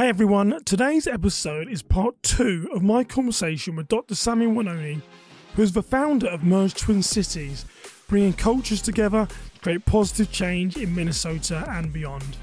Hey everyone, today's episode is part two of my conversation with Dr. Sammy Wanyonyi, who is the founder of Merge Twin Cities, bringing cultures together to create positive change in Minnesota and beyond.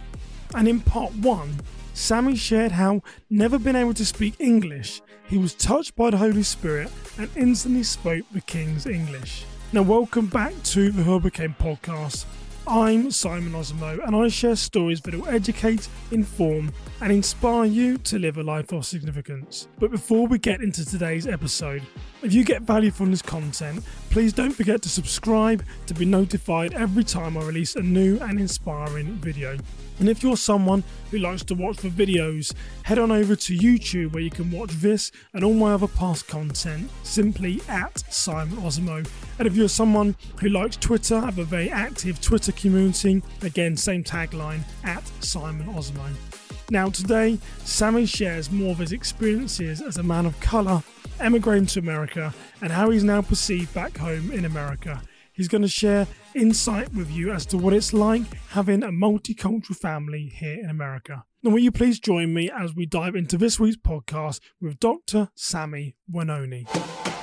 And in part one, Sammy shared how, never been able to speak English, he was touched by the Holy Spirit and instantly spoke the King's English. Now, welcome back to the Who I Became podcast. I'm Simon Osamoh, and I share stories that will educate, inform, and inspire you to live a life of significance. But before we get into today's episode, if you get value from this content, please don't forget to subscribe to be notified every time I release a new and inspiring video. And if you're someone who likes to watch the videos, head on over to YouTube where you can watch this and all my other past content simply at Simon Osamoh. And if you're someone who likes Twitter, I have a very active Twitter community, again, same tagline at Simon Osamoh. Now, today, Sammy shares more of his experiences as a man of colour, emigrating to America, and how he's now perceived back home in America. He's going to share insight with you as to what it's like having a multicultural family here in America. Now, will you please join me as we dive into this week's podcast with Dr. Sammy Wanyonyi?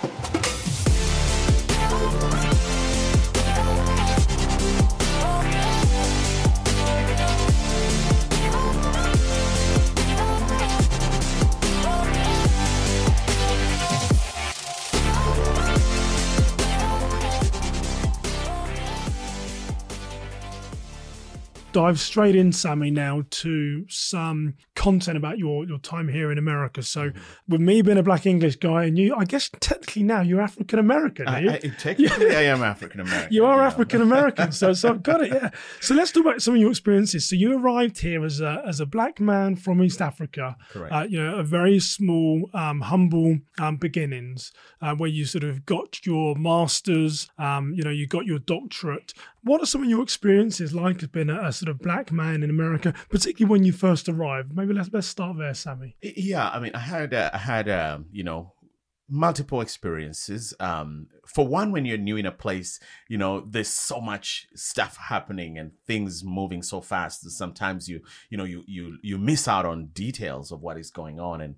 Dive straight in, Sammy, now to some content about your, your time here in America. So, with me being a black English guy, and you, I guess technically now you're African American. I, technically, I am African American. You are African American. so, so I've got it. Yeah. So let's talk about some of your experiences. So you arrived here as a as a black man from East Africa. Correct. Uh, you know, a very small, um, humble um, beginnings, uh, where you sort of got your masters. Um, you know, you got your doctorate. What are some of your experiences like as being a, a, sort of black man in America, particularly when you first arrived? Maybe let's let's start there, Sammy. Yeah, I mean, I had uh, I had uh, you know multiple experiences. Um, for one, when you're new in a place, you know there's so much stuff happening and things moving so fast. That sometimes you you know you you you miss out on details of what is going on, and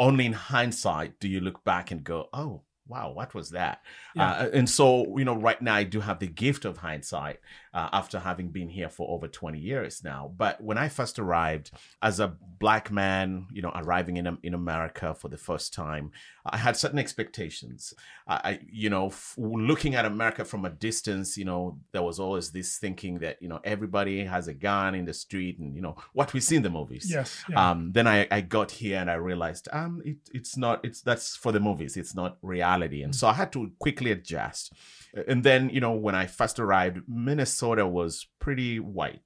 only in hindsight do you look back and go, oh wow, what was that? Yeah. Uh, and so, you know, right now I do have the gift of hindsight uh, after having been here for over 20 years now. But when I first arrived as a black man, you know, arriving in, in America for the first time, I had certain expectations. I, you know, f- looking at America from a distance, you know, there was always this thinking that, you know, everybody has a gun in the street and, you know, what we see in the movies. Yes. Yeah. Um, then I, I got here and I realized, um, it, it's not, it's, that's for the movies. It's not reality. And so I had to quickly adjust. And then, you know, when I first arrived, Minnesota was pretty white.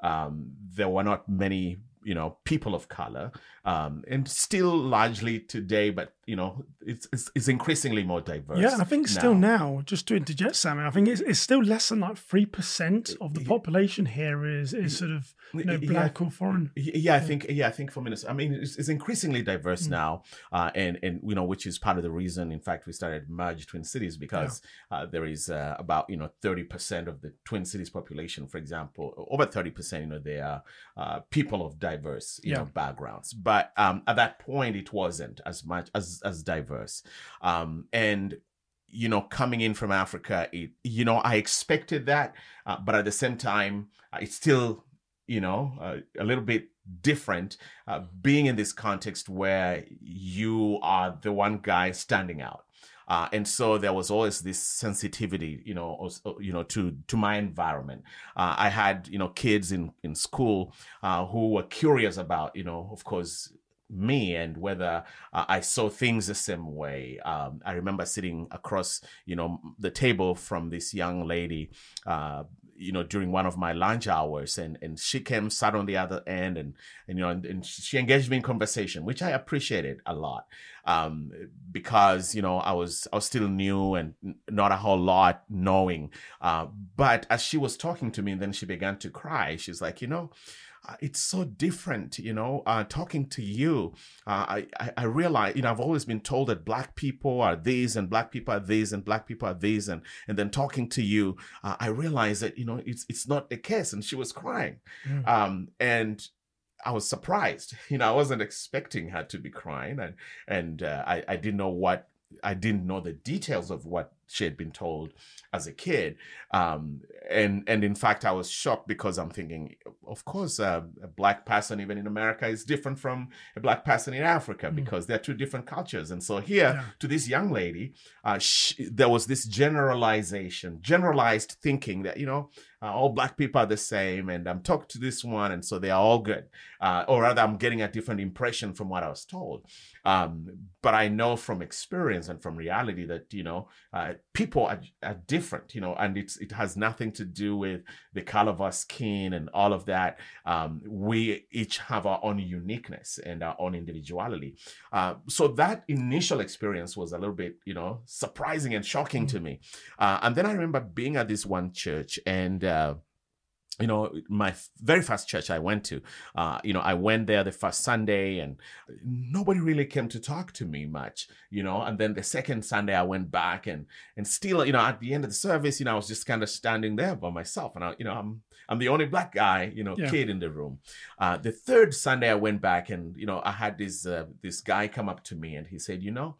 Um, there were not many you know people of color um, and still largely today but you know it's, it's, it's increasingly more diverse yeah i think now. still now just to interject sammy i think it's, it's still less than like 3% of the population here is is sort of you know black yeah, or foreign yeah i think yeah i think for minutes i mean it's, it's increasingly diverse mm. now uh, and and you know which is part of the reason in fact we started merge twin cities because yeah. uh, there is uh, about you know 30% of the twin cities population for example over 30% you know they are uh, people of diverse you yeah. know backgrounds but um, at that point it wasn't as much as as diverse um, and you know coming in from africa it you know i expected that uh, but at the same time uh, it's still you know, uh, a little bit different uh, being in this context where you are the one guy standing out. Uh, and so there was always this sensitivity, you know, also, you know, to to my environment. Uh, I had, you know, kids in in school uh, who were curious about, you know, of course, me and whether uh, I saw things the same way. Um, I remember sitting across, you know, the table from this young lady, uh, you know, during one of my lunch hours, and and she came, sat on the other end, and, and you know, and, and she engaged me in conversation, which I appreciated a lot, um, because you know I was I was still new and not a whole lot knowing, uh, but as she was talking to me, then she began to cry. She's like, you know it's so different, you know, uh, talking to you. Uh, I, I realize, you know, I've always been told that black people are these and black people are these and black people are these. And, and then talking to you, uh, I realized that, you know, it's, it's not the case. And she was crying. Mm. Um, and I was surprised. You know, I wasn't expecting her to be crying, and and uh, I I didn't know what I didn't know the details of what she had been told as a kid. Um, and and in fact, I was shocked because I'm thinking, of course, uh, a black person even in America is different from a black person in Africa mm. because they're two different cultures. And so here, yeah. to this young lady, uh, she, there was this generalization, generalized thinking that you know uh, all black people are the same, and I'm talking to this one, and so they are all good. Uh, or rather, I'm getting a different impression from what I was told. Um, but I know from experience and from reality that you know uh, people are, are, different, you know, and it's it has nothing to do with the color of our skin and all of that. Um, we each have our own uniqueness and our own individuality. Uh, so that initial experience was a little bit, you know, surprising and shocking mm-hmm. to me. Uh, and then I remember being at this one church and uh, you know my very first church i went to uh, you know i went there the first sunday and nobody really came to talk to me much you know and then the second sunday i went back and and still you know at the end of the service you know i was just kind of standing there by myself and i you know i'm i'm the only black guy you know yeah. kid in the room uh, the third sunday i went back and you know i had this uh, this guy come up to me and he said you know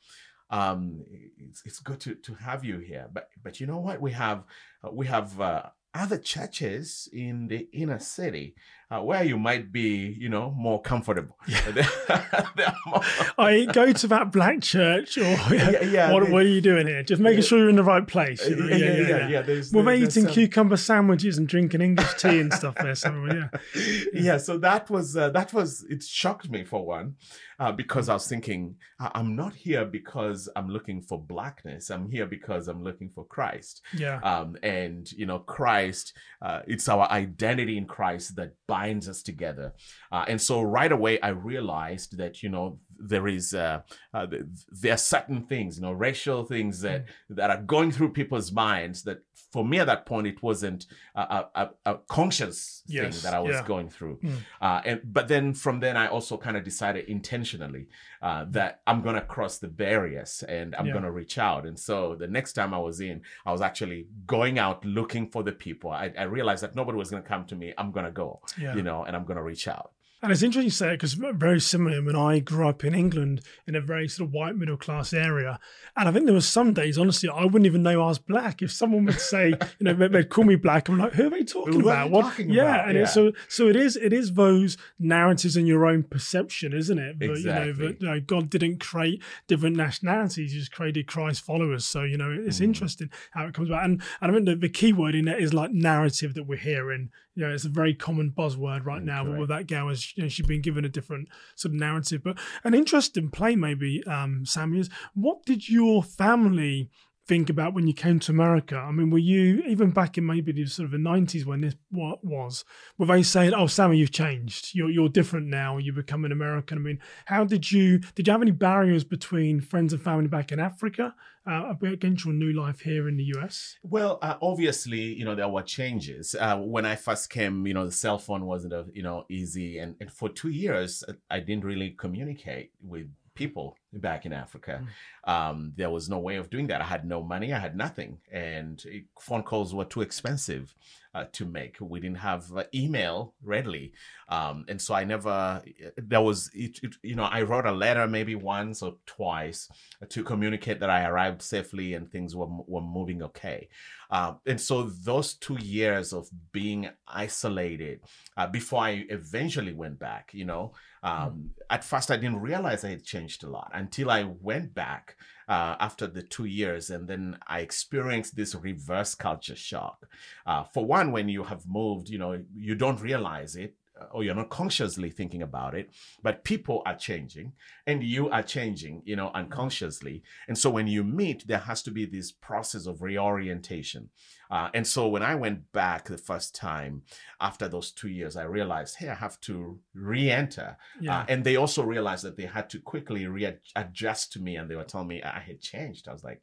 um, it's, it's good to, to have you here but but you know what we have uh, we have uh, other churches in the inner city uh, where you might be, you know, more comfortable. Yeah. more... I go to that black church, or yeah, yeah, what, they, what, are you doing here? Just making sure you're in the right place. You know? yeah, yeah, yeah. yeah, There's, We're eating some... cucumber sandwiches and drinking English tea and stuff there somewhere. Yeah, yeah. So that was uh, that was it shocked me for one, uh, because I was thinking I'm not here because I'm looking for blackness. I'm here because I'm looking for Christ. Yeah. Um, and you know, Christ, uh, it's our identity in Christ that binds us together. Uh, and so right away, I realized that, you know, there is uh, uh, there are certain things, you know, racial things that mm. that are going through people's minds. That for me at that point, it wasn't a, a, a conscious yes. thing that I was yeah. going through. Mm. Uh, and but then from then, I also kind of decided intentionally uh, that I'm gonna cross the barriers and I'm yeah. gonna reach out. And so the next time I was in, I was actually going out looking for the people. I, I realized that nobody was gonna come to me. I'm gonna go, yeah. you know, and I'm gonna reach out. And it's interesting you say it because very similar when I grew up in England in a very sort of white middle class area. And I think there were some days, honestly, I wouldn't even know I was black. If someone would say, you know, they'd call me black, I'm like, who are they talking what about? What? Talking yeah. About? And yeah. so, so it is, it is those narratives and your own perception, isn't it? But, exactly. You know, that you know, God didn't create different nationalities, he just created Christ followers. So, you know, it's mm. interesting how it comes about. And, and I think the, the key word in that is like narrative that we're hearing you know, it's a very common buzzword right now. But with that gal, as you know, she's been given a different sort of narrative. But an interesting play, maybe, um, Sammy, is what did your family think about when you came to America? I mean, were you even back in maybe the sort of the nineties when this what was? Were they saying, "Oh, Sammy, you've changed. You're you're different now. You become an American"? I mean, how did you did you have any barriers between friends and family back in Africa uh, against your new life here in the US? Well, uh, obviously, you know there were changes. Uh, when I first came, you know, the cell phone wasn't a, you know easy, and, and for two years I didn't really communicate with people back in Africa. Mm. Um, there was no way of doing that. I had no money. I had nothing, and phone calls were too expensive uh, to make. We didn't have uh, email readily, um, and so I never. There was, it, it, you know, I wrote a letter maybe once or twice to communicate that I arrived safely and things were were moving okay. Um, and so those two years of being isolated uh, before I eventually went back, you know, um, mm. at first I didn't realize I had changed a lot until I went back uh, after the two years, and then I experienced this reverse culture shock. Uh, for one, when you have moved, you know, you don't realize it or you're not consciously thinking about it, but people are changing and you are changing, you know, unconsciously. And so when you meet, there has to be this process of reorientation. Uh, and so when I went back the first time after those two years, I realized, hey, I have to re enter. Yeah. Uh, and they also realized that they had to quickly readjust to me and they were telling me I had changed. I was like,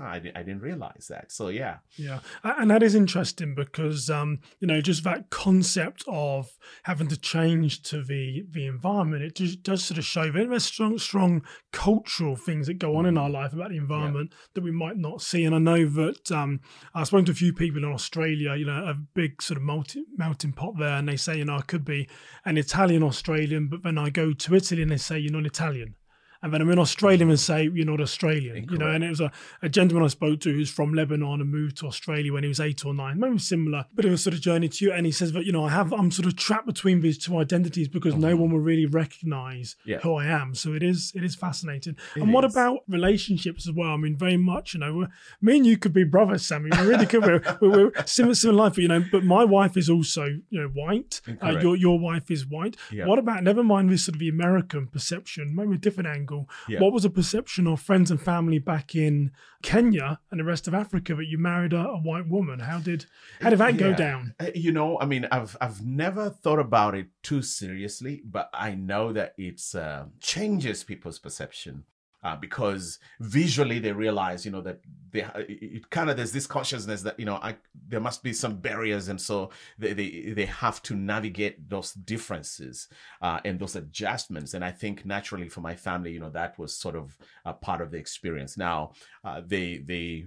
I, I didn't realize that. So yeah, yeah, and that is interesting because um, you know just that concept of having to change to the the environment, it just does sort of show very strong strong cultural things that go on in our life about the environment yeah. that we might not see. And I know that um, I've spoken to a few people in Australia, you know, a big sort of multi, melting pot there, and they say, you know, I could be an Italian Australian, but then I go to Italy and they say you're not Italian and then I'm in Australia and say you're not Australian, Incorrect. you know. And it was a, a gentleman I spoke to who's from Lebanon and moved to Australia when he was eight or nine, maybe similar, bit of a sort of journey to you. And he says that you know I have I'm sort of trapped between these two identities because mm-hmm. no one will really recognise yeah. who I am. So it is it is fascinating. It and is. what about relationships as well? I mean, very much you know, me and you could be brothers, Sammy. We really could. We're, we're, we're similar similar life, but you know. But my wife is also you know white. Uh, your your wife is white. Yeah. What about never mind this sort of the American perception, maybe a different angle. Yeah. What was the perception of friends and family back in Kenya and the rest of Africa that you married a, a white woman? How did how did that yeah. go down? Uh, you know, I mean, I've I've never thought about it too seriously, but I know that it's uh, changes people's perception uh, because visually they realize, you know, that they it kind of there's this consciousness that you know I, there must be some barriers, and so they they, they have to navigate those differences uh, and those adjustments. And I think naturally for my family, you know, that was sort of a part of the experience. Now uh, they they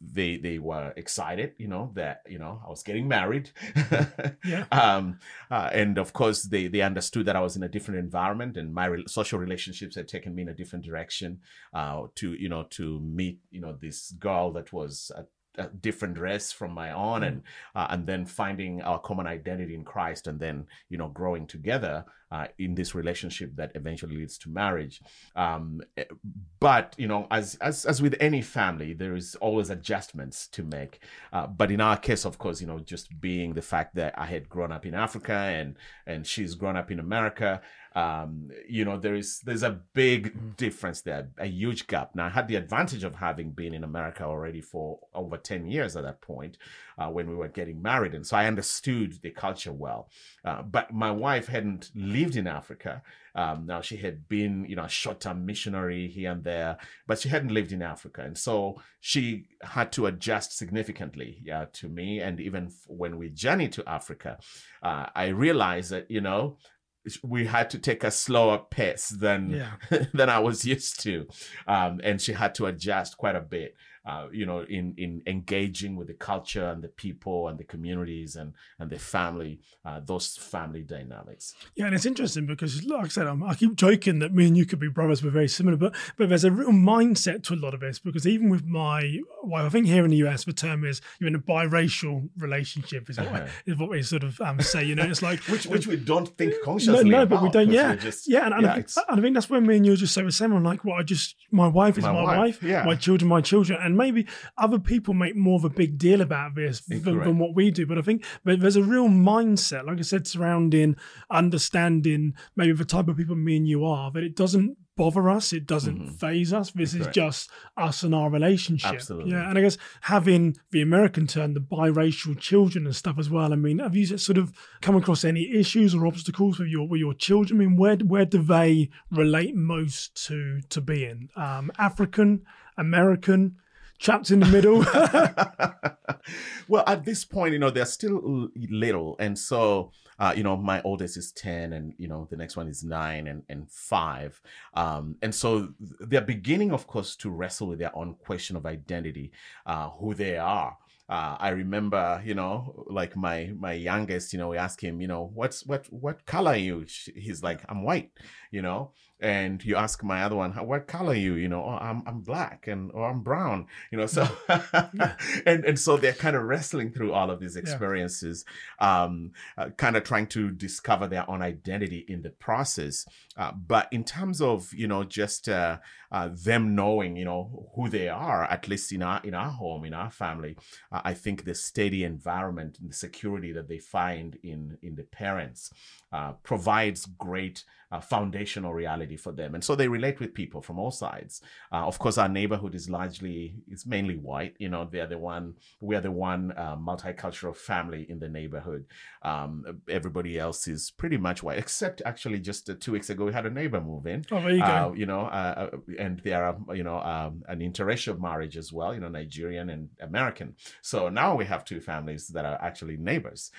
they they were excited, you know, that you know I was getting married, yeah. um, uh, and of course they they understood that I was in a different environment, and my re- social relationships had taken me in a different direction uh, to you know to meet you know this girl that was a, a different dress from my own, mm. and uh, and then finding our common identity in Christ, and then you know growing together uh, in this relationship that eventually leads to marriage. Um, eh, but you know, as as as with any family, there is always adjustments to make. Uh, but in our case, of course, you know, just being the fact that I had grown up in Africa and and she's grown up in America, um, you know, there is there's a big mm. difference there, a huge gap. Now, I had the advantage of having been in America already for over ten years at that point uh, when we were getting married, and so I understood the culture well. Uh, but my wife hadn't lived in Africa. Um, now she had been, you know, a short-term missionary here and there, but she hadn't lived in Africa, and so she had to adjust significantly yeah, to me. And even when we journeyed to Africa, uh, I realized that you know we had to take a slower pace than yeah. than I was used to, um, and she had to adjust quite a bit uh, you know, in in engaging with the culture and the people and the communities and and the family, uh, those family dynamics. Yeah, and it's interesting because, like I said, I'm, i keep joking that me and you could be brothers. We're very similar, but but there's a real mindset to a lot of this because even with my wife, I think here in the US the term is you're in a biracial relationship is what, uh-huh. is what we sort of um, say. You know, it's like which which we don't think consciously. No, no but we don't. Yeah, just, yeah, and, and, yeah, I think, I think, that's where me and you are just say the same. I'm like, well, I just my wife is my, my wife, wife, yeah. my children, my children, and maybe other people make more of a big deal about this than, than, what we do. But I think there's a real mindset, like I said, surrounding understanding maybe the type of people me and you are, that it doesn't bother us. It doesn't mm-hmm. faze us. This is just us and our relationship. Absolutely. Yeah. And I guess having the American term, the biracial children and stuff as well. I mean, have you sort of come across any issues or obstacles with your with your children? I mean, where where do they relate most to to being um, African, American? Trapped in the middle. well, at this point, you know, they're still little. And so, uh, you know, my oldest is 10 and, you know, the next one is nine and, and five. Um, and so they're beginning, of course, to wrestle with their own question of identity, uh, who they are. Uh, I remember, you know, like my my youngest, you know, we ask him, you know, what's what what color are you? He's like, I'm white, you know and you ask my other one, what color are you? You know, oh, I'm I'm black and or I'm brown. You know, so and and so they're kind of wrestling through all of these experiences, yeah. um, uh, kind of trying to discover their own identity in the process. Uh, but in terms of you know just uh, uh them knowing you know who they are, at least in our in our home in our family, uh, I think the steady environment and the security that they find in in the parents uh, provides great uh, foundational reality for them, and so they relate with people from all sides. Uh, of course, our neighborhood is largely it's mainly white. You know, they're the one we are the one uh, multicultural family in the neighborhood. Um, everybody else is pretty much white, except actually just uh, two weeks ago we had a neighbor move in. Oh, there you go. you know, and they are you know um, an interracial marriage as well. You know, Nigerian and American. So now we have two families that are actually neighbors,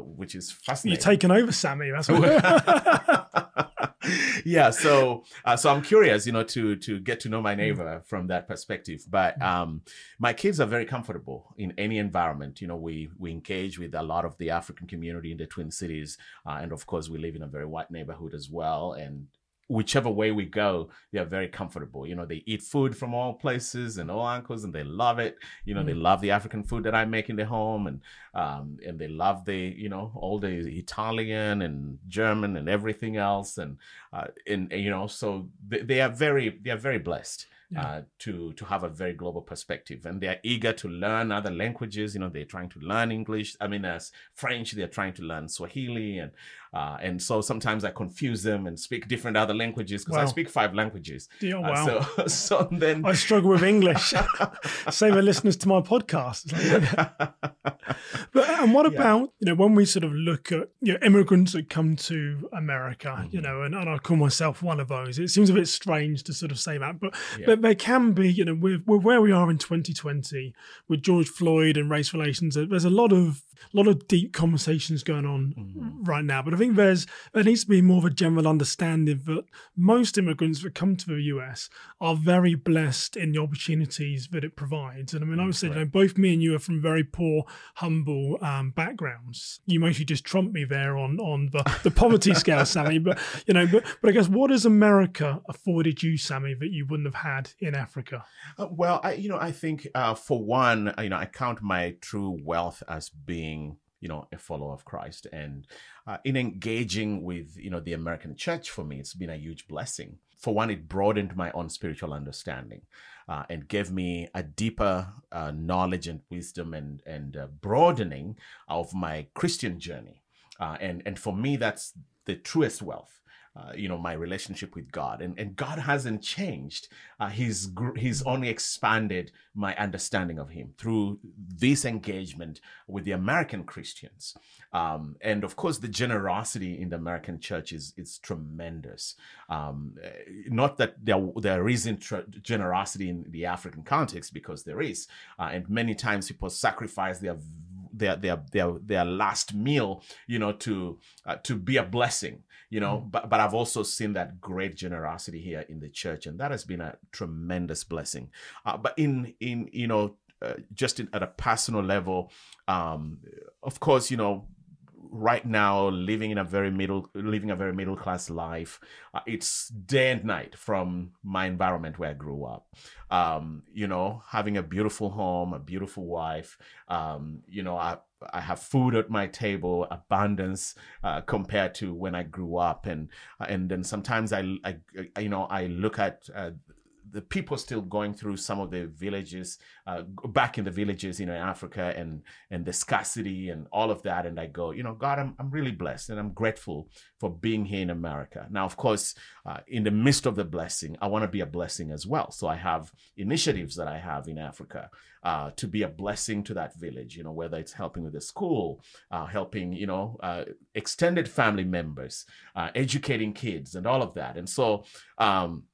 which is fascinating. You're taking over, Sammy. That's what. yeah so uh, so i'm curious you know to to get to know my neighbor from that perspective but mm. um my kids are very comfortable in any environment you know we we engage with a lot of the african community in the twin cities uh, and of course we live in a very white neighborhood as well and whichever way we go, they are very comfortable. You know, they eat food from all places and all ankles, and they love it. You know, mm. they love the African food that I make in the home, and um, and they love the you know all the Italian and German and everything else, and uh, and, and you know, so they, they are very they are very blessed uh, to to have a very global perspective, and they're eager to learn other languages. You know, they're trying to learn English. I mean, as French, they're trying to learn Swahili, and uh, and so sometimes I confuse them and speak different other languages because wow. I speak five languages. Yeah, uh, wow. Uh, so, so then I struggle with English. Same with listeners to my podcast. but and what about you know when we sort of look at you know immigrants that come to America, mm-hmm. you know, and, and I call myself one of those. It seems a bit strange to sort of say that, but yeah. but there can be you know with, with where we are in 2020 with George Floyd and race relations. There's a lot of a lot of deep conversations going on mm-hmm. right now. But I think there's there needs to be more of a general understanding that most immigrants that come to the US are very blessed in the opportunities that it provides. And I mean, I would say, you know, both me and you are from very poor, humble um, backgrounds. You mostly just trump me there on on the, the poverty scale, Sammy. But you know, but but I guess what has America afforded you, Sammy, that you wouldn't have had in Africa? Uh, well, I you know I think uh, for one, you know, I count my true wealth as being you know a follower of Christ. And uh, in engaging with you know the American church for me it's been a huge blessing. For one it broadened my own spiritual understanding uh, and gave me a deeper uh, knowledge and wisdom and and uh, broadening of my Christian journey. Uh, and and for me that's the truest wealth uh, you know my relationship with God, and and God hasn't changed. Uh, he's he's only expanded my understanding of Him through this engagement with the American Christians, um, and of course the generosity in the American church is is tremendous. Um, not that there there isn't generosity in the African context because there is, uh, and many times people sacrifice their their their their their last meal, you know, to uh, to be a blessing you know mm. but but i've also seen that great generosity here in the church and that has been a tremendous blessing uh, but in in you know uh, just in, at a personal level um of course you know right now living in a very middle living a very middle class life uh, it's day and night from my environment where i grew up um, you know having a beautiful home a beautiful wife um, you know I, I have food at my table, abundance uh, compared to when I grew up, and and then sometimes I, I you know I look at uh, the people still going through some of the villages uh, back in the villages you know in africa and and the scarcity and all of that. And i go you know god i'm, I'm really blessed and i'm grateful for being here in america. Now of course uh, in the midst of the blessing i want to be a blessing as well. So i have initiatives that i have in africa uh, to be a blessing to that village you know whether it's helping with the school uh, helping you know uh, extended family members uh, educating kids and all of that. And so um,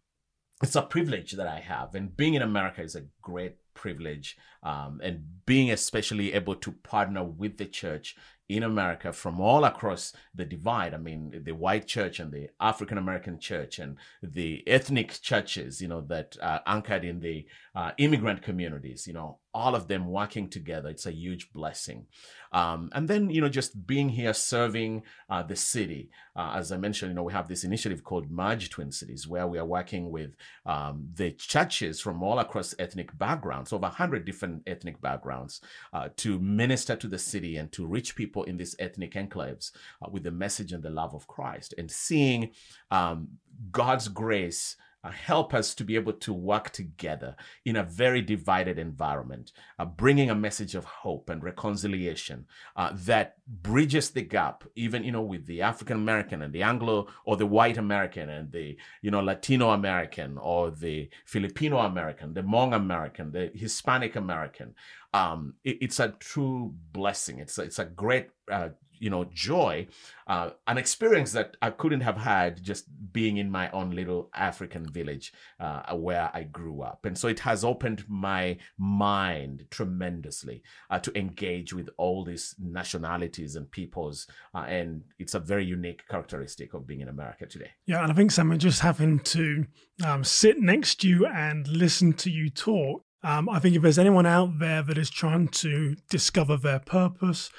it's a privilege that I have, and being in America is a great privilege. Um, and being especially able to partner with the church in America from all across the divide. I mean, the white church and the African American church and the ethnic churches, you know, that are anchored in the uh, immigrant communities, you know, all of them working together. It's a huge blessing. Um, and then, you know, just being here serving uh, the city. Uh, as I mentioned, you know, we have this initiative called Merge Twin Cities, where we are working with um, the churches from all across ethnic backgrounds, over 100 different ethnic backgrounds, uh, to minister to the city and to reach people in these ethnic enclaves uh, with the message and the love of Christ and seeing um, God's grace uh, help us to be able to work together in a very divided environment, uh, bringing a message of hope and reconciliation uh, that bridges the gap, even you know, with the African American and the Anglo or the white American and the you know Latino American or the Filipino American, the Hmong American, the Hispanic American. Um, it, it's a true blessing. It's a, it's a great uh, you know joy uh, an experience that i couldn't have had just being in my own little african village uh, where i grew up. And so it has opened my mind tremendously uh, to engage with all these nationalities and peoples uh, and it's a very unique characteristic of being in america today. Yeah and i think someone just having to um, sit next to you and listen to you talk um, I think if there's anyone out there that is trying to discover their purpose,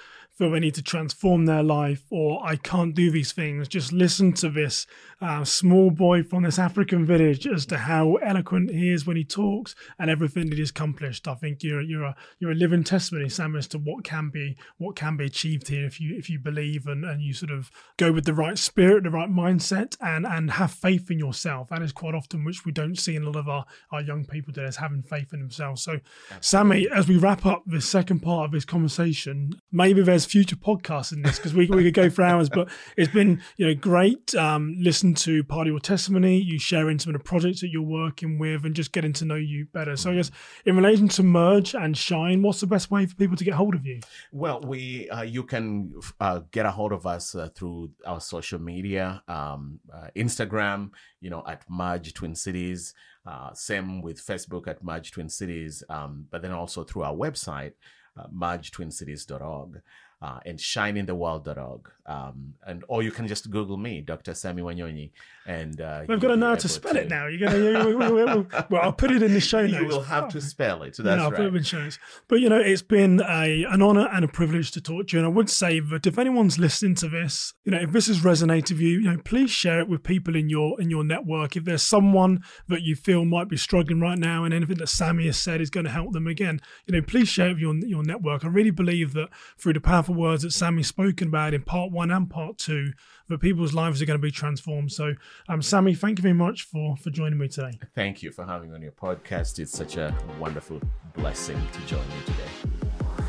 feel they need to transform their life or I can't do these things, just listen to this uh, small boy from this African village as to how eloquent he is when he talks and everything that he's accomplished. I think you're you're a you're a living testimony, Sam, as to what can be what can be achieved here if you if you believe and, and you sort of go with the right spirit, the right mindset, and and have faith in yourself. That is quite often which we don't see in a lot of our, our young people today is having faith in themselves. So, Absolutely. Sammy, as we wrap up this second part of this conversation, maybe there's future podcasts in this because we, we could go for hours, but it's been you know great. Um, listen to part of your testimony, you sharing some of the projects that you're working with, and just getting to know you better. So, I guess in relation to Merge and Shine, what's the best way for people to get hold of you? Well, we uh, you can uh, get a hold of us uh, through our social media, um, uh, Instagram, you know, at Merge Twin Cities. Uh, same with Facebook at Merge Twin Cities, um, but then also through our website, uh, mergetwincities.org uh, and shineintheworld.org. Um, and or you can just Google me, Dr. Sammy Wanyonyi, and uh, we've got to know how to spell to... it now. You're gonna, well, I'll put it in the show notes. You will have to spell it. That's no, I'll right. put it in show notes. But you know, it's been a an honor and a privilege to talk to you. And I would say that if anyone's listening to this, you know, if this has resonated with you, you know, please share it with people in your in your network. If there's someone that you feel might be struggling right now, and anything that Sammy has said is going to help them again, you know, please share it with your your network. I really believe that through the powerful words that Sammy's spoken about in part one and part two, that people's lives are going to be transformed. So, um, Sammy, thank you very much for for joining me today. Thank you for having me on your podcast. It's such a wonderful blessing to join you today.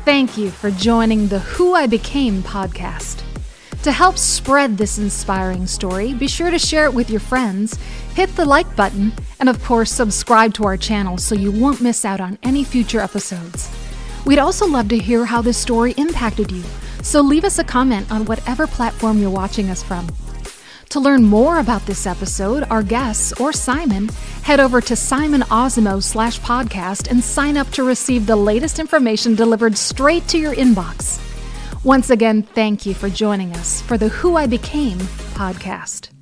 Thank you for joining the Who I Became podcast. To help spread this inspiring story, be sure to share it with your friends, hit the like button, and of course, subscribe to our channel so you won't miss out on any future episodes. We'd also love to hear how this story impacted you, so leave us a comment on whatever platform you're watching us from. To learn more about this episode, our guests, or Simon, head over to Simon Osamoh slash podcast and sign up to receive the latest information delivered straight to your inbox. Once again, thank you for joining us for the Who I Became podcast.